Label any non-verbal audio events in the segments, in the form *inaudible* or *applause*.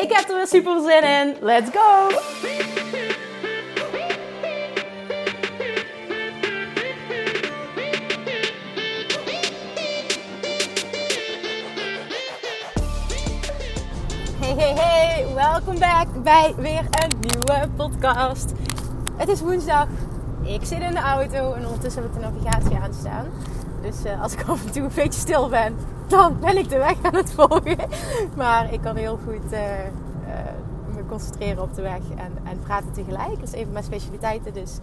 Ik heb er weer super zin in. Let's go! Hey, hey, hey. Welkom back bij weer een nieuwe podcast. Het is woensdag. Ik zit in de auto en ondertussen heb ik de navigatie aanstaan. Dus uh, als ik *laughs* af en toe een beetje stil ben, dan ben ik de weg aan het volgen. Maar ik kan heel goed uh, uh, me concentreren op de weg en, en praten tegelijk. Dat is even mijn specialiteiten. Dus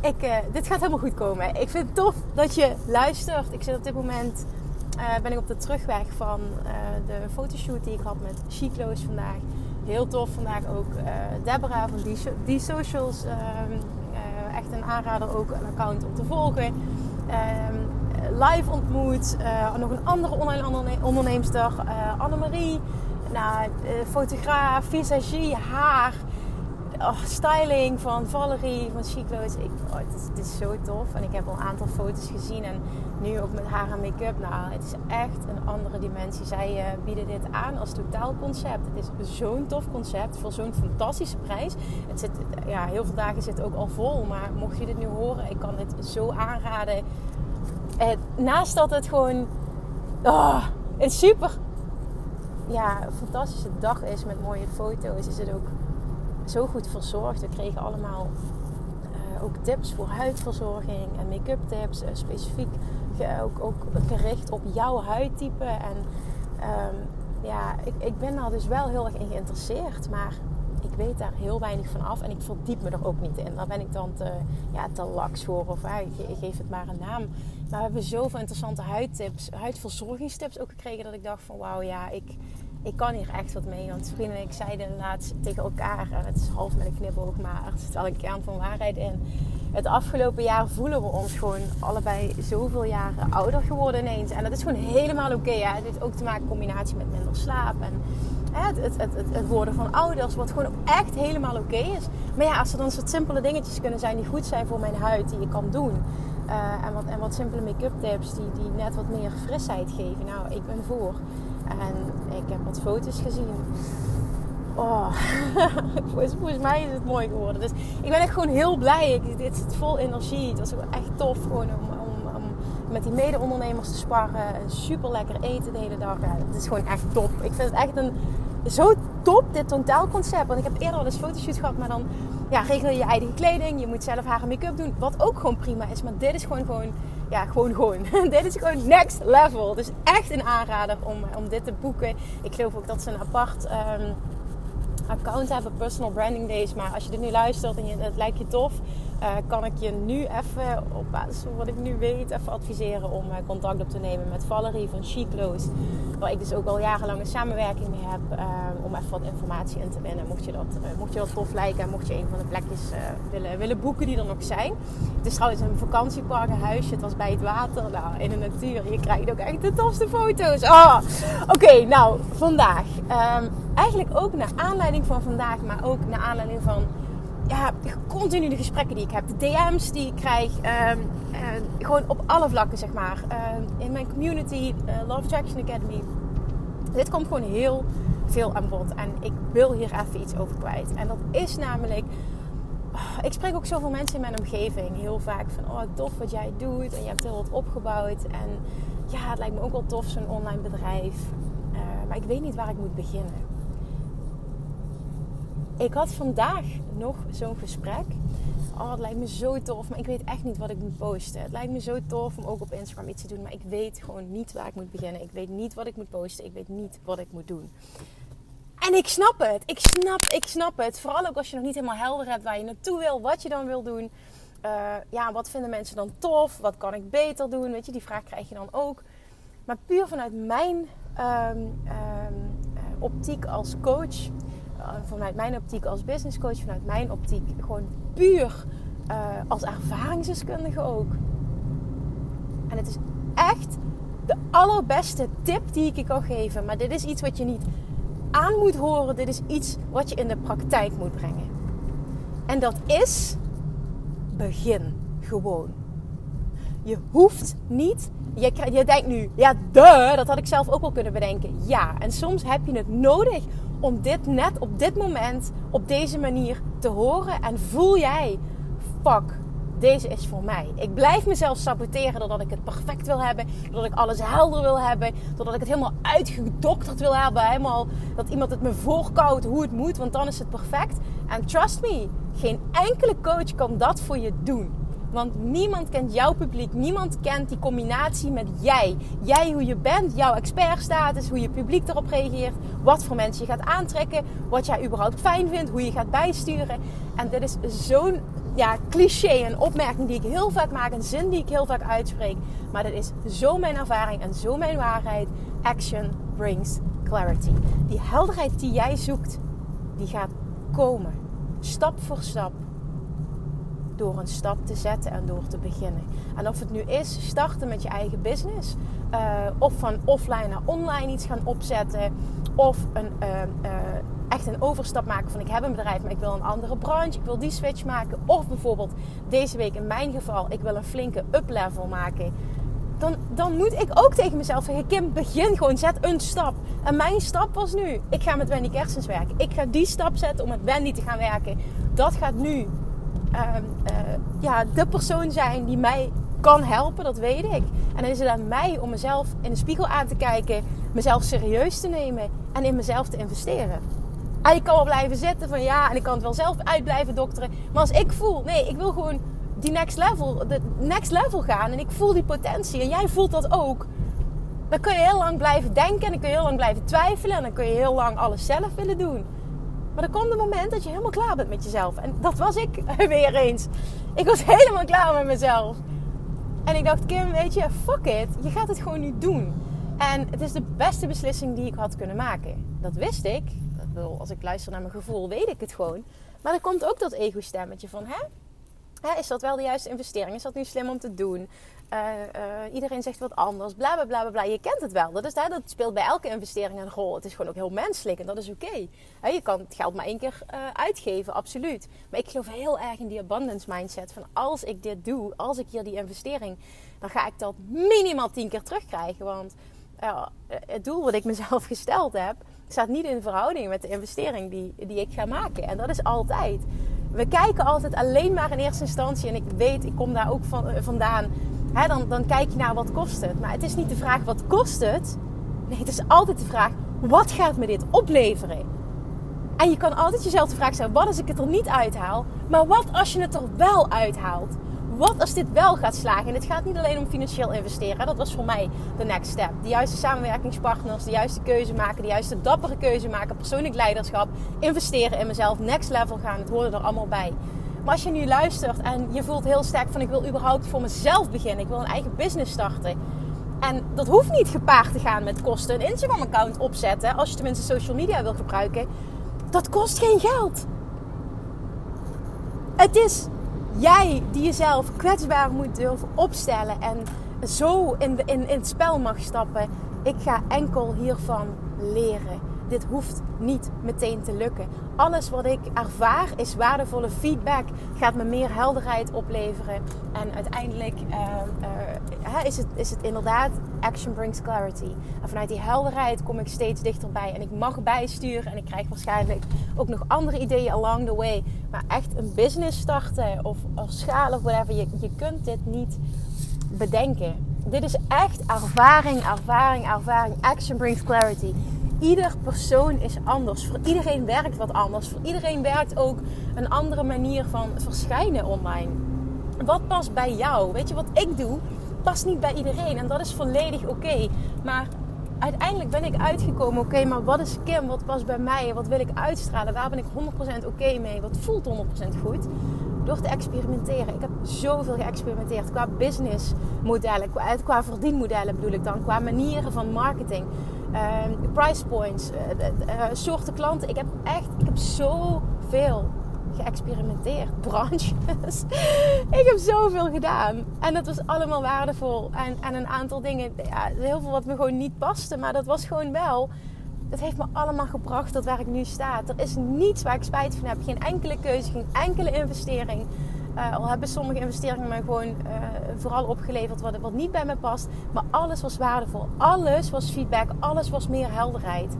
ik, dit gaat helemaal goed komen. Ik vind het tof dat je luistert. Ik zit op dit moment ben ik op de terugweg van de fotoshoot die ik had met Chiclo's vandaag heel tof vandaag ook Deborah van Die, die Socials. Uh, echt een aanrader ook een account om te volgen. Ehm, live ontmoet. nog een andere online onderneemster. Annemarie. Nou, fotograaf, visagie, haar oh, styling van Valerie van Chiclo's. Ik, oh, het, is, zo tof. En ik heb al een aantal foto's gezien. En nu ook met haar en make-up. Nou, het is echt een andere dimensie. Zij bieden dit aan als totaalconcept. Het is zo'n tof concept voor zo'n fantastische prijs. Het zit, ja, heel veel dagen zit ook al vol. Maar mocht je dit nu horen, ik kan dit zo aanraden. Eh, naast dat het gewoon oh, een super ja, fantastische dag is met mooie foto's, is het ook zo goed verzorgd. We kregen allemaal uh, ook tips voor huidverzorging en make-up tips. Uh, specifiek ook, ook gericht op jouw huidtype. En um, ja, ik, ik ben daar dus wel heel erg in geïnteresseerd. Maar ik weet daar heel weinig van af en ik verdiep me er ook niet in. Daar ben ik dan te, ja, te laks voor of uh, ik geef het maar een naam. Maar we hebben zoveel interessante huidtips, huidverzorgingstips ook gekregen dat ik dacht van wauw ja, ik, ik kan hier echt wat mee. Want vrienden en ik zeiden laatst tegen elkaar, en het is half met een knipoog, maar er zit wel een kern van waarheid in. Het afgelopen jaar voelen we ons gewoon allebei zoveel jaren ouder geworden ineens. En dat is gewoon helemaal oké. Okay, het heeft ook te maken in combinatie met minder slaap. En het, het, het, het, worden van ouders, wat gewoon echt helemaal oké is. Maar ja, als er dan soort simpele dingetjes kunnen zijn die goed zijn voor mijn huid, die je kan doen. Uh, en, wat, en wat simpele make-up tips die, die net wat meer frisheid geven. Nou, ik ben voor. En ik heb wat foto's gezien. Oh, *laughs* volgens, mij is het mooi geworden. Dus ik ben echt gewoon heel blij. Ik, dit zit vol energie. Het was echt tof gewoon om, om, om met die mede-ondernemers te sparren. En super lekker eten de hele dag. Het is gewoon echt top. Ik vind het echt een, zo top, dit totaalconcept. Want ik heb eerder al eens fotoshoot gehad, maar dan ja, regel je je eigen kleding. Je moet zelf haar en make-up doen. Wat ook gewoon prima is. Maar dit is gewoon gewoon ja, gewoon gewoon. *laughs* dit is gewoon next level. Dus echt een aanrader om, om dit te boeken. Ik geloof ook dat ze een apart um, account hebben, Personal Branding Days. Maar als je dit nu luistert en je, het lijkt je tof, uh, kan ik je nu even, op basis van wat ik nu weet, even adviseren om uh, contact op te nemen met Valerie van Close. Waar ik dus ook al jarenlang een samenwerking mee heb. Uh, om even wat informatie in te winnen. Mocht je dat, mocht je dat tof lijken en mocht je een van de plekjes willen, willen boeken die er nog zijn. Het is trouwens een vakantiepark, een huisje. Het was bij het water, nou, in de natuur. Je krijgt ook echt de tofste foto's. Oh. Oké, nou, vandaag. Um, eigenlijk ook naar aanleiding van vandaag, maar ook naar aanleiding van ja, continu de gesprekken die ik heb, de DM's die ik krijg, um, uh, gewoon op alle vlakken zeg maar. Uh, in mijn community, uh, Love Attraction Academy. Dit komt gewoon heel veel aan bod en ik wil hier even iets over kwijt. En dat is namelijk, oh, ik spreek ook zoveel mensen in mijn omgeving heel vaak van, oh tof wat jij doet en je hebt heel wat opgebouwd. En ja, het lijkt me ook wel tof zo'n online bedrijf, eh, maar ik weet niet waar ik moet beginnen. Ik had vandaag nog zo'n gesprek. Oh, het lijkt me zo tof, maar ik weet echt niet wat ik moet posten. Het lijkt me zo tof om ook op Instagram iets te doen, maar ik weet gewoon niet waar ik moet beginnen. Ik weet niet wat ik moet posten. Ik weet niet wat ik moet doen. En ik snap het. Ik snap, ik snap het. Vooral ook als je nog niet helemaal helder hebt waar je naartoe wil, wat je dan wil doen. Uh, ja, wat vinden mensen dan tof? Wat kan ik beter doen? Weet je, die vraag krijg je dan ook. Maar puur vanuit mijn um, um, optiek als coach vanuit mijn optiek als business coach, vanuit mijn optiek gewoon puur uh, als ervaringsdeskundige ook. En het is echt de allerbeste tip die ik je kan geven. Maar dit is iets wat je niet aan moet horen. Dit is iets wat je in de praktijk moet brengen. En dat is begin gewoon. Je hoeft niet. Je, denkt nu, ja, de, dat had ik zelf ook wel kunnen bedenken. Ja, en soms heb je het nodig om dit net op dit moment, op deze manier te horen. En voel jij, fuck, deze is voor mij. Ik blijf mezelf saboteren doordat ik het perfect wil hebben, doordat ik alles helder wil hebben, doordat ik het helemaal uitgedokterd wil hebben, helemaal dat iemand het me voorkoudt hoe het moet, want dan is het perfect. En trust me, geen enkele coach kan dat voor je doen. Want niemand kent jouw publiek. Niemand kent die combinatie met jij. Jij hoe je bent, jouw expertstatus, hoe je publiek erop reageert. Wat voor mensen je gaat aantrekken. Wat jij überhaupt fijn vindt. Hoe je gaat bijsturen. En dit is zo'n ja, cliché, een opmerking die ik heel vaak maak. Een zin die ik heel vaak uitspreek. Maar dit is zo mijn ervaring en zo mijn waarheid. Action brings clarity. Die helderheid die jij zoekt, die gaat komen. Stap voor stap door een stap te zetten en door te beginnen. En of het nu is starten met je eigen business, uh, of van offline naar online iets gaan opzetten, of een, uh, uh, echt een overstap maken van ik heb een bedrijf, maar ik wil een andere branche, ik wil die switch maken, of bijvoorbeeld deze week in mijn geval, ik wil een flinke up-level maken. Dan, dan moet ik ook tegen mezelf zeggen: Kim, begin gewoon, zet een stap. En mijn stap was nu: ik ga met Wendy Kersens werken. Ik ga die stap zetten om met Wendy te gaan werken. Dat gaat nu eh, ja, de persoon zijn die mij kan helpen, dat weet ik. En dan is het aan mij om mezelf in de spiegel aan te kijken, mezelf serieus te nemen en in mezelf te investeren. En ik kan wel blijven zitten van ja, en ik kan het wel zelf uit blijven dokteren. Maar als ik voel, nee, ik wil gewoon die next level, de next level gaan en ik voel die potentie en jij voelt dat ook. Dan kun je heel lang blijven denken en dan kun je heel lang blijven twijfelen en dan kun je heel lang alles zelf willen doen. Maar er komt een moment dat je helemaal klaar bent met jezelf. En dat was ik *laughs* weer eens. Ik was helemaal klaar met mezelf. En ik dacht, Kim, weet je, fuck it. Je gaat het gewoon nu doen. En het is de beste beslissing die ik had kunnen maken. Dat wist ik. Als ik luister naar mijn gevoel, weet ik het gewoon. Maar er komt ook dat ego-stemmetje van, hè? Is dat wel de juiste investering? Is dat nu slim om te doen? Uh, uh, iedereen zegt wat anders, bla bla bla bla. Je kent het wel. Dat, is, hè, dat speelt bij elke investering een rol. Het is gewoon ook heel menselijk en dat is oké. Je kan het geld maar één keer uh, uitgeven, absoluut. Maar ik geloof heel erg in die abundance mindset. Van als ik dit doe, als ik hier die investering, dan ga ik dat minimaal tien keer terugkrijgen. Want het doel wat ik mezelf *laughs* gesteld heb, staat niet in verhouding met de investering die, die ik ga maken. En dat is altijd. We kijken altijd alleen maar in eerste instantie, en ik weet, ik kom daar ook van, vandaan dan, dan kijk je naar wat kost het. Maar het is niet de vraag wat kost het. Nee, het is altijd de vraag wat gaat me dit opleveren? En je kan altijd jezelf de vraag stellen: wat als ik het er niet uithaal? Maar wat als je het er wel uithaalt? Wat als dit wel gaat slagen? En het gaat niet alleen om financieel investeren. Dat was voor mij de next step. De juiste samenwerkingspartners, de juiste keuze maken, de juiste dappere keuze maken, persoonlijk leiderschap, investeren in mezelf, next level gaan. Het hoorde er allemaal bij. Maar als je nu luistert en je voelt heel sterk van ik wil überhaupt voor mezelf beginnen. Ik wil een eigen business starten. En dat hoeft niet gepaard te gaan met kosten. Een Instagram account opzetten, als je tenminste social media wil gebruiken. Dat kost geen geld. Het is jij die jezelf kwetsbaar moet durven opstellen en zo in, in, in het spel mag stappen. Ik ga enkel hiervan leren dit hoeft niet meteen te lukken. Alles wat ik ervaar is waardevolle feedback, gaat me meer helderheid opleveren. En uiteindelijk uh, uh, is, het, is het inderdaad action brings clarity. En vanuit die helderheid kom ik steeds dichterbij. En ik mag bijsturen en ik krijg waarschijnlijk ook nog andere ideeën along the way. Maar echt een business starten of, of schalen of whatever, je, je kunt dit niet bedenken. Dit is echt ervaring, ervaring, ervaring. Action brings clarity ieder persoon is anders. Voor iedereen werkt wat anders. Voor iedereen werkt ook een andere manier van verschijnen online. Wat past bij jou? Weet je wat ik doe? Past niet bij iedereen en dat is volledig oké. Maar uiteindelijk ben ik uitgekomen, oké, maar wat is Kim? Wat past bij mij? Wat wil ik uitstralen? Waar ben ik 100% oké mee? Wat voelt 100% goed? Door te experimenteren. Ik heb zoveel geëxperimenteerd qua businessmodellen, qua, qua verdienmodellen bedoel ik dan, qua manieren van marketing. Uh, price points, uh, soorten klanten. Ik heb echt, ik heb zoveel geëxperimenteerd. *laughs* Branches. ik heb zoveel gedaan. En dat was allemaal waardevol. En, en een aantal dingen, ja, heel veel wat me gewoon niet paste. Maar dat was gewoon wel dat heeft me allemaal gebracht tot waar ik nu sta. Er is niets waar ik spijt van heb. Geen enkele keuze, geen enkele investering. Uh, al hebben sommige investeringen me gewoon uh, vooral opgeleverd wat, wat niet bij me past. Maar alles was waardevol. Alles was feedback. Alles was meer helderheid.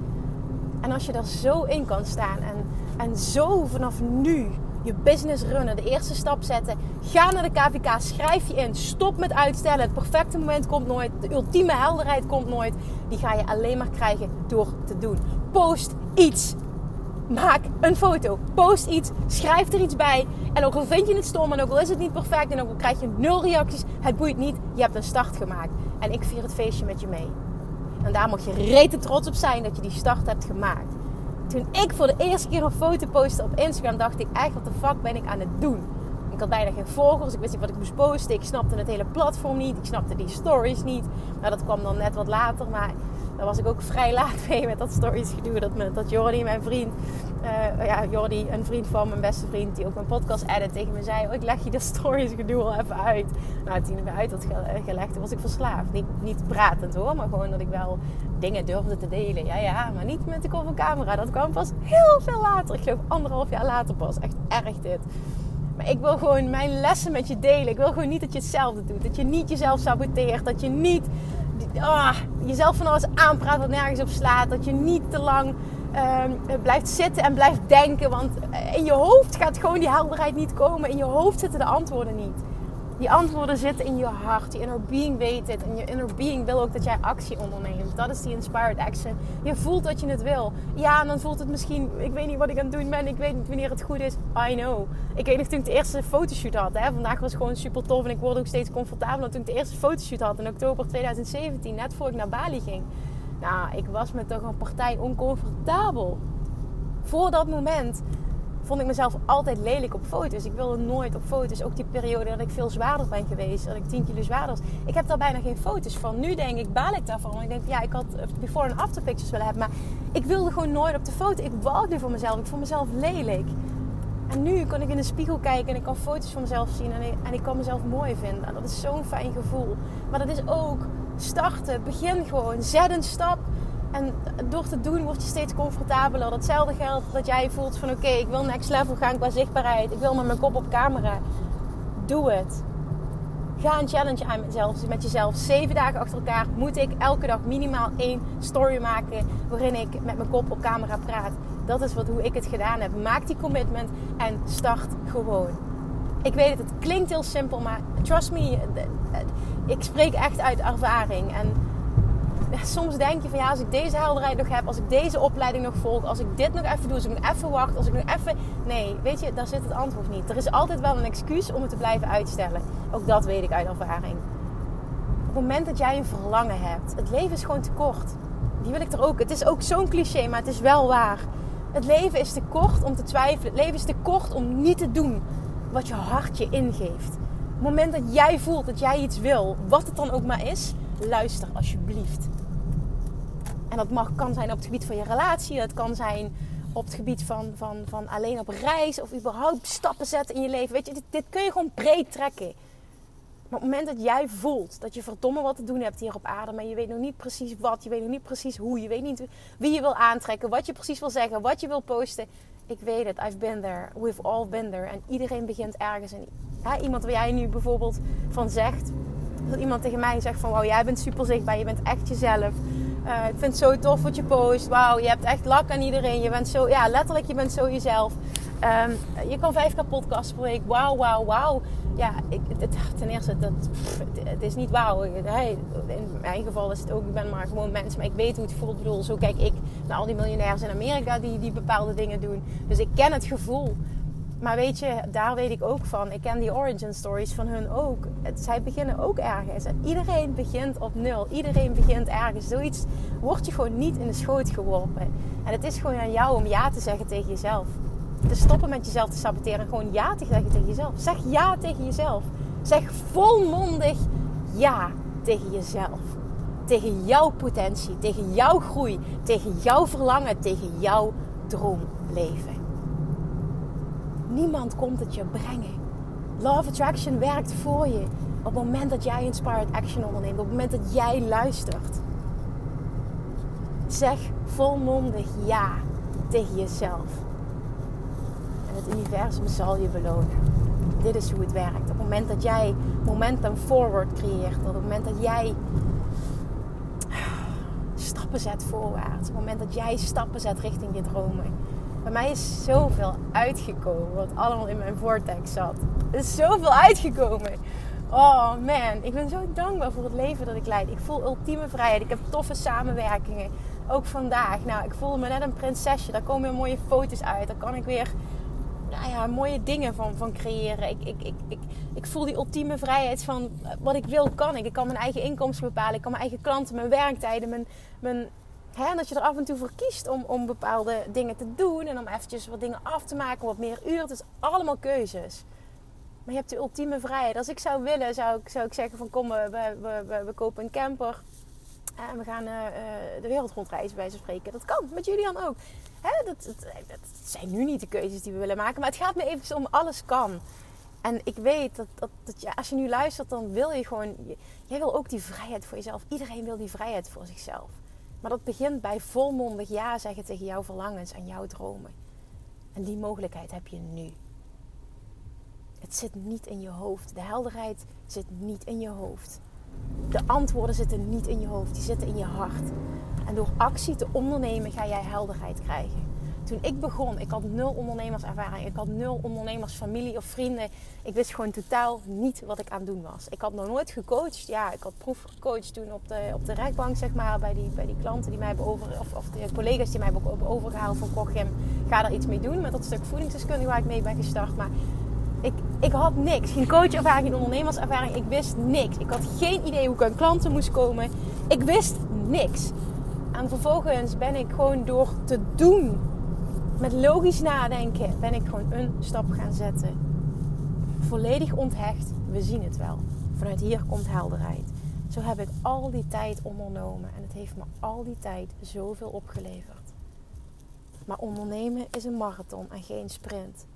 En als je daar zo in kan staan en, en zo vanaf nu je business runnen, de eerste stap zetten. Ga naar de KVK, schrijf je in. Stop met uitstellen. Het perfecte moment komt nooit. De ultieme helderheid komt nooit. Die ga je alleen maar krijgen door te doen. Post iets. Maak een foto. Post iets. Schrijf er iets bij. En ook al vind je het stom en ook al is het niet perfect en ook al krijg je nul reacties, het boeit niet. Je hebt een start gemaakt. En ik vier het feestje met je mee. En daar mag je rete trots op zijn dat je die start hebt gemaakt toen ik voor de eerste keer een foto postte op Instagram, dacht ik echt, wat de fuck ben ik aan het doen? Ik had bijna geen volgers, ik wist niet wat ik moest posten, ik snapte het hele platform niet, ik snapte die stories niet. Nou, dat kwam dan net wat later, maar daar was ik ook vrij laat mee met dat stories gedoe. Dat, dat Jordi, mijn vriend, uh, ja, Jordi, een vriend van mijn beste vriend, die ook mijn podcast edit, tegen me zei: oh, Ik leg je dat stories gedoe al even uit. Nou, toen ik me uit had gelegd, toen was ik verslaafd. Niet, niet pratend hoor, maar gewoon dat ik wel dingen durfde te delen. Ja, ja, maar niet met de kop camera. Dat kwam pas heel veel later. Ik geloof anderhalf jaar later pas. Echt erg dit. Maar ik wil gewoon mijn lessen met je delen. Ik wil gewoon niet dat je hetzelfde doet. Dat je niet jezelf saboteert. Dat je niet oh, jezelf van alles aanpraat wat nergens op slaat. Dat je niet te lang ehm, blijft zitten en blijft denken. Want in je hoofd gaat gewoon die helderheid niet komen. In je hoofd zitten de antwoorden niet. Die antwoorden zitten in je hart. Je inner being weet het. En je inner being wil ook dat jij actie onderneemt. Dat is die inspired action. Je voelt dat je het wil. Ja, en dan voelt het misschien... Ik weet niet wat ik aan het doen ben. Ik weet niet wanneer het goed is. I know. Ik weet nog toen ik de eerste fotoshoot had. Hè. Vandaag was gewoon super tof. En ik word ook steeds comfortabeler. Toen ik de eerste fotoshoot had in oktober 2017. Net voor ik naar Bali ging. Nou, ik was me toch een partij oncomfortabel. Voor dat moment vond ik mezelf altijd lelijk op foto's. Ik wilde nooit op foto's. Ook die periode dat ik veel zwaarder ben geweest. Dat ik 10 kilo zwaarder was. Ik heb daar bijna geen foto's van. Nu denk ik, baal ik daarvan. Ik denk, ja, ik had before en after pictures willen hebben. Maar ik wilde gewoon nooit op de foto. Ik wou nu voor mezelf. Ik vond mezelf lelijk. En nu kan ik in de spiegel kijken en ik kan foto's van mezelf zien. En ik, en ik kan mezelf mooi vinden. En dat is zo'n fijn gevoel. Maar dat is ook starten. Begin gewoon. Zet een stap en door te doen word je steeds comfortabeler. Datzelfde geldt dat jij voelt van oké, ik wil next level gaan qua zichtbaarheid. Ik wil met mijn kop op camera. Doe het. Ga een challenge aan met jezelf. Zeven dagen achter elkaar moet ik elke dag minimaal één story maken waarin ik met mijn kop op camera praat. Dat is wat, hoe ik het gedaan heb. Maak die commitment en start gewoon. Ik weet het, het klinkt heel simpel, maar trust me, ik spreek echt uit ervaring. En *laughs* soms denk je van ja, als ik deze helderheid nog heb, als ik deze opleiding nog volg, als ik dit nog even doe, als ik nog even wacht, als ik nog even. Nee, weet je, daar zit het antwoord niet. Er is altijd wel een excuus om het te blijven uitstellen. Ook dat weet ik uit ervaring. Op het moment dat jij een verlangen hebt, het leven is gewoon te kort. Die wil ik er ook. Het is ook zo'n cliché, maar het is wel waar. Het leven is te kort om te twijfelen. Het leven is te kort om niet te doen wat je hart je ingeeft. Op het moment dat jij voelt dat jij iets wil, wat het dan ook maar is, luister alsjeblieft. En dat mag, kan zijn op het gebied van je relatie, dat kan zijn op het gebied van, van, van alleen op reis of überhaupt stappen zetten in je leven. Weet je, dit, dit kun je gewoon breed trekken. Maar op het moment dat jij voelt dat je verdomme wat te doen hebt hier op aarde, maar je weet nog niet precies wat, je weet nog niet precies hoe, je weet niet wie je wil aantrekken, wat je precies wil zeggen, wat je wil posten. Ik weet het, I've been there, we've all been there. En iedereen begint ergens. En iemand waar jij nu bijvoorbeeld van zegt, dat iemand tegen mij zegt van wauw, jij bent super zichtbaar, je bent echt jezelf. Uh, ik vind het zo tof wat je post. Wauw, je hebt echt lak aan iedereen. Je bent zo, ja, letterlijk, je bent zo jezelf. Um, je kan 5k podcasts per week. Wauw, wauw, wauw. Ja, ik, het, ten eerste, dat, het is niet wauw. Hey, in mijn geval is het ook, ik ben maar gewoon mens. Maar ik weet hoe het voelt. Ik bedoel, zo kijk ik naar al die miljonairs in Amerika die, die bepaalde dingen doen. Dus ik ken het gevoel. Maar weet je, daar weet ik ook van. Ik ken die origin stories van hun ook. Zij beginnen ook ergens. En iedereen begint op nul. Iedereen begint ergens. Zoiets wordt je gewoon niet in de schoot geworpen. En het is gewoon aan jou om ja te zeggen tegen jezelf. Te stoppen met jezelf te saboteren. En gewoon ja te zeggen tegen jezelf. Zeg ja tegen jezelf. Zeg volmondig ja tegen jezelf. tegen jouw potentie, tegen jouw groei, tegen jouw verlangen, tegen jouw droomleven. Niemand komt het je brengen. Love Attraction werkt voor je op het moment dat jij inspired action onderneemt, op het moment dat jij luistert. Zeg volmondig ja tegen jezelf. En het universum zal je belonen. Dit is hoe het werkt. Op het moment dat jij momentum forward creëert, op het moment dat jij stappen zet voorwaarts, op het moment dat jij stappen zet richting je dromen. Bij mij is zoveel uitgekomen wat allemaal in mijn vortex zat. Er is zoveel uitgekomen. Oh man, ik ben zo dankbaar voor het leven dat ik leid. Ik voel ultieme vrijheid. Ik heb toffe samenwerkingen. Ook vandaag. Nou, ik voel me net een prinsesje. Daar komen weer mooie foto's uit. Daar kan ik weer nou ja, mooie dingen van, van creëren. Ik, ik, ik, ik, voel die ultieme vrijheid van wat ik wil, kan ik. Ik kan mijn eigen inkomsten bepalen. Ik kan mijn eigen klanten, mijn werktijden, mijn, mijn, hè, dat je er af en toe voor kiest om, om bepaalde dingen te doen. En om eventjes wat dingen af te maken, wat meer uren. Het is allemaal keuzes. Maar je hebt de ultieme vrijheid. Als ik zou willen, zou ik, zou ik zeggen van kom, we, we, we, kopen een camper. En we gaan uh, de wereld rondreizen, bij ze spreken. Dat kan, met Julian ook. Hè, dat, zijn nu niet de keuzes die we willen maken. Maar het gaat me even om alles kan. En ik weet dat, dat, dat als je nu luistert, dan wil je gewoon... Jij wil ook die vrijheid voor jezelf. Iedereen wil die vrijheid voor zichzelf. Maar dat begint bij volmondig ja zeggen tegen jouw verlangens en jouw dromen. En die mogelijkheid heb je nu. Het zit niet in je hoofd. De helderheid zit niet in je hoofd. De antwoorden zitten niet in je hoofd, die zitten in je hart. En door actie te ondernemen ga jij helderheid krijgen. Toen ik begon, ik had nul ondernemerservaring. Ik had nul ondernemersfamilie of vrienden. Ik wist gewoon totaal niet wat ik aan het doen was. Ik had nog nooit gecoacht. Ja, ik had proefgecoacht toen op de, op de rechtbank, zeg maar. Bij die, bij die klanten die mij hebben over... Of, of de collega's die mij hebben overgehaald van Kochem. Ga daar iets mee doen met dat stuk voedingsdeskunde waar ik mee ben gestart. Maar ik, ik had niks. Geen coachervaring, geen ondernemerservaring. Ik wist niks. Ik had geen idee hoe ik aan klanten moest komen. Ik wist niks. En vervolgens ben ik gewoon door te doen, met logisch nadenken, ben ik gewoon een stap gaan zetten. Volledig onthecht, we zien het wel. Vanuit hier komt helderheid. Zo heb ik al die tijd ondernomen en het heeft me al die tijd zoveel opgeleverd. Maar ondernemen is een marathon en geen sprint.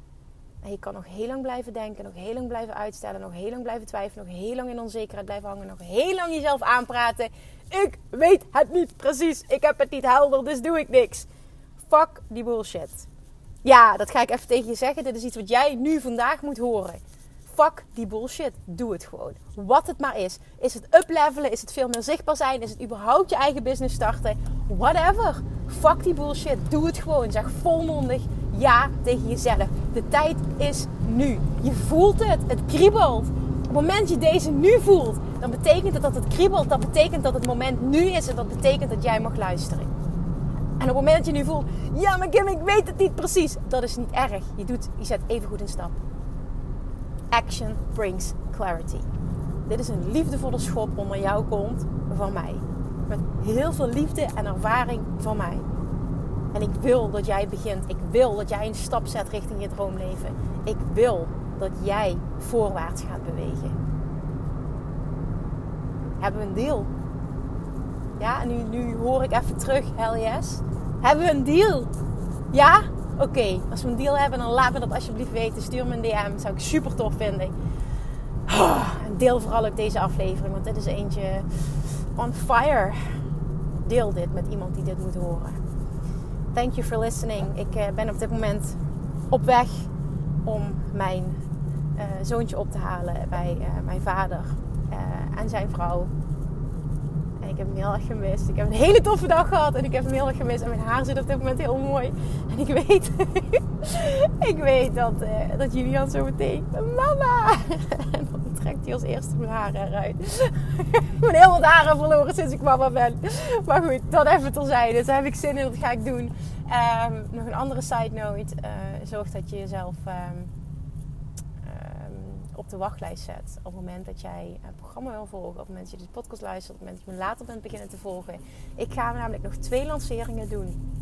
En je kan nog heel lang blijven denken, nog heel lang blijven uitstellen, nog heel lang blijven twijfelen, nog heel lang in onzekerheid blijven hangen, nog heel lang jezelf aanpraten. Ik weet het niet precies, ik heb het niet helder, dus doe ik niks. Fuck die bullshit. Ja, dat ga ik even tegen je zeggen. Dit is iets wat jij nu vandaag moet horen. Fuck die bullshit. Doe het gewoon. Wat het maar is. Is het uplevelen? Is het veel meer zichtbaar zijn? Is het überhaupt je eigen business starten? Whatever. Fuck die bullshit. Doe het gewoon. Zeg volmondig ja tegen jezelf. De tijd is nu. Je voelt het. Het kriebelt. Op het moment dat je deze nu voelt, dan betekent het dat het kriebelt. Dat betekent dat het moment nu is en dat betekent dat jij mag luisteren. En op het moment dat je nu voelt, ja maar Kim, ik weet het niet precies. Dat is niet erg. Je, doet, je zet even goed een stap. Action brings clarity. Dit is een liefdevolle schop onder jouw kont van mij. Met heel veel liefde en ervaring van mij. En ik wil dat jij begint. Ik wil dat jij een stap zet richting je droomleven. Ik wil dat jij voorwaarts gaat bewegen. Hebben we een deal? Ja, en nu, nu hoor ik even terug, hell yes. Hebben we een deal? Ja? Oké, als we een deal hebben, dan laat me dat alsjeblieft weten. Stuur me een DM, dat zou ik super tof vinden. En deel vooral ook deze aflevering, want dit is eentje on fire. Deel dit met iemand die dit moet horen. Thank you for listening. Ik uh, ben op dit moment op weg om mijn uh, zoontje op te halen bij uh, mijn vader en zijn vrouw. Ik heb hem heel erg gemist. Ik heb een hele toffe dag gehad en ik heb hem heel erg gemist. En mijn haar zit op dit moment heel mooi. En ik weet, *laughs* ik weet dat, dat Julian zo meteen, mama! *laughs* en dan trekt hij als eerste mijn haar eruit. *laughs* ik ben heel wat haren verloren sinds ik mama ben. Maar goed, dat even terzijde. Dus daar heb ik zin in, dat ga ik doen. Um, nog een andere side note. Uh, zorg dat je jezelf um, op de wachtlijst zet. Op het moment dat jij het programma wil volgen. Op het moment dat je deze podcast luistert. Op het moment dat je me later bent beginnen te volgen. Ik ga namelijk nog twee lanceringen doen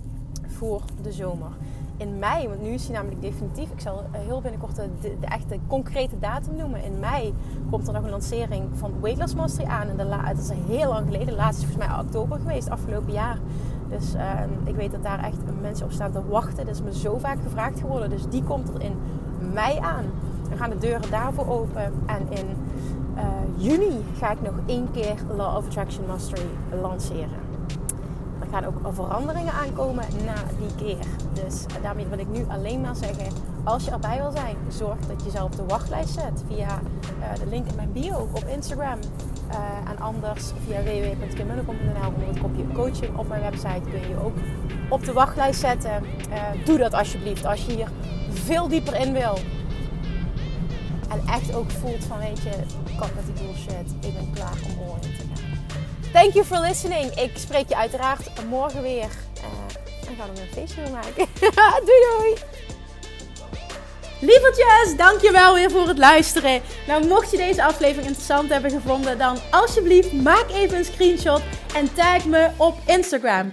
voor de zomer. in mei, want nu is hij namelijk definitief. Ik zal heel binnenkort de, de, de echte concrete datum noemen. In mei komt er nog een lancering van Weight Loss Mastery aan. En de het is heel lang geleden. De laatste is volgens mij oktober geweest, afgelopen jaar. Dus ehm, ik weet dat daar echt mensen op staan te wachten. Dat is me zo vaak gevraagd geworden. Dus die komt er in mei aan. Dan gaan de deuren daarvoor open. En in uh, juni ga ik nog één keer Law of Attraction Mastery lanceren. Er gaan ook veranderingen aankomen na die keer. Dus daarmee wil ik nu alleen maar zeggen: als je erbij wil zijn, zorg dat je jezelf op de wachtlijst zet via uh, de link in mijn bio op Instagram. Uh, en anders via www.kimmunnekom.nl onder het kopje coaching op mijn website kun je ook op de wachtlijst zetten. Doe dat alsjeblieft als je hier veel dieper in wil. En echt ook voelt van weet je, kap met die bullshit. Ik ben klaar om mooi te gaan. Thank you for listening. Ik spreek je uiteraard morgen weer. Uh, en gaan we een feestje maken. *laughs* doei doei! Lievertjes, dankjewel weer voor het luisteren. Nou, mocht je deze aflevering interessant hebben gevonden, dan alsjeblieft maak even een screenshot en tag me op Instagram.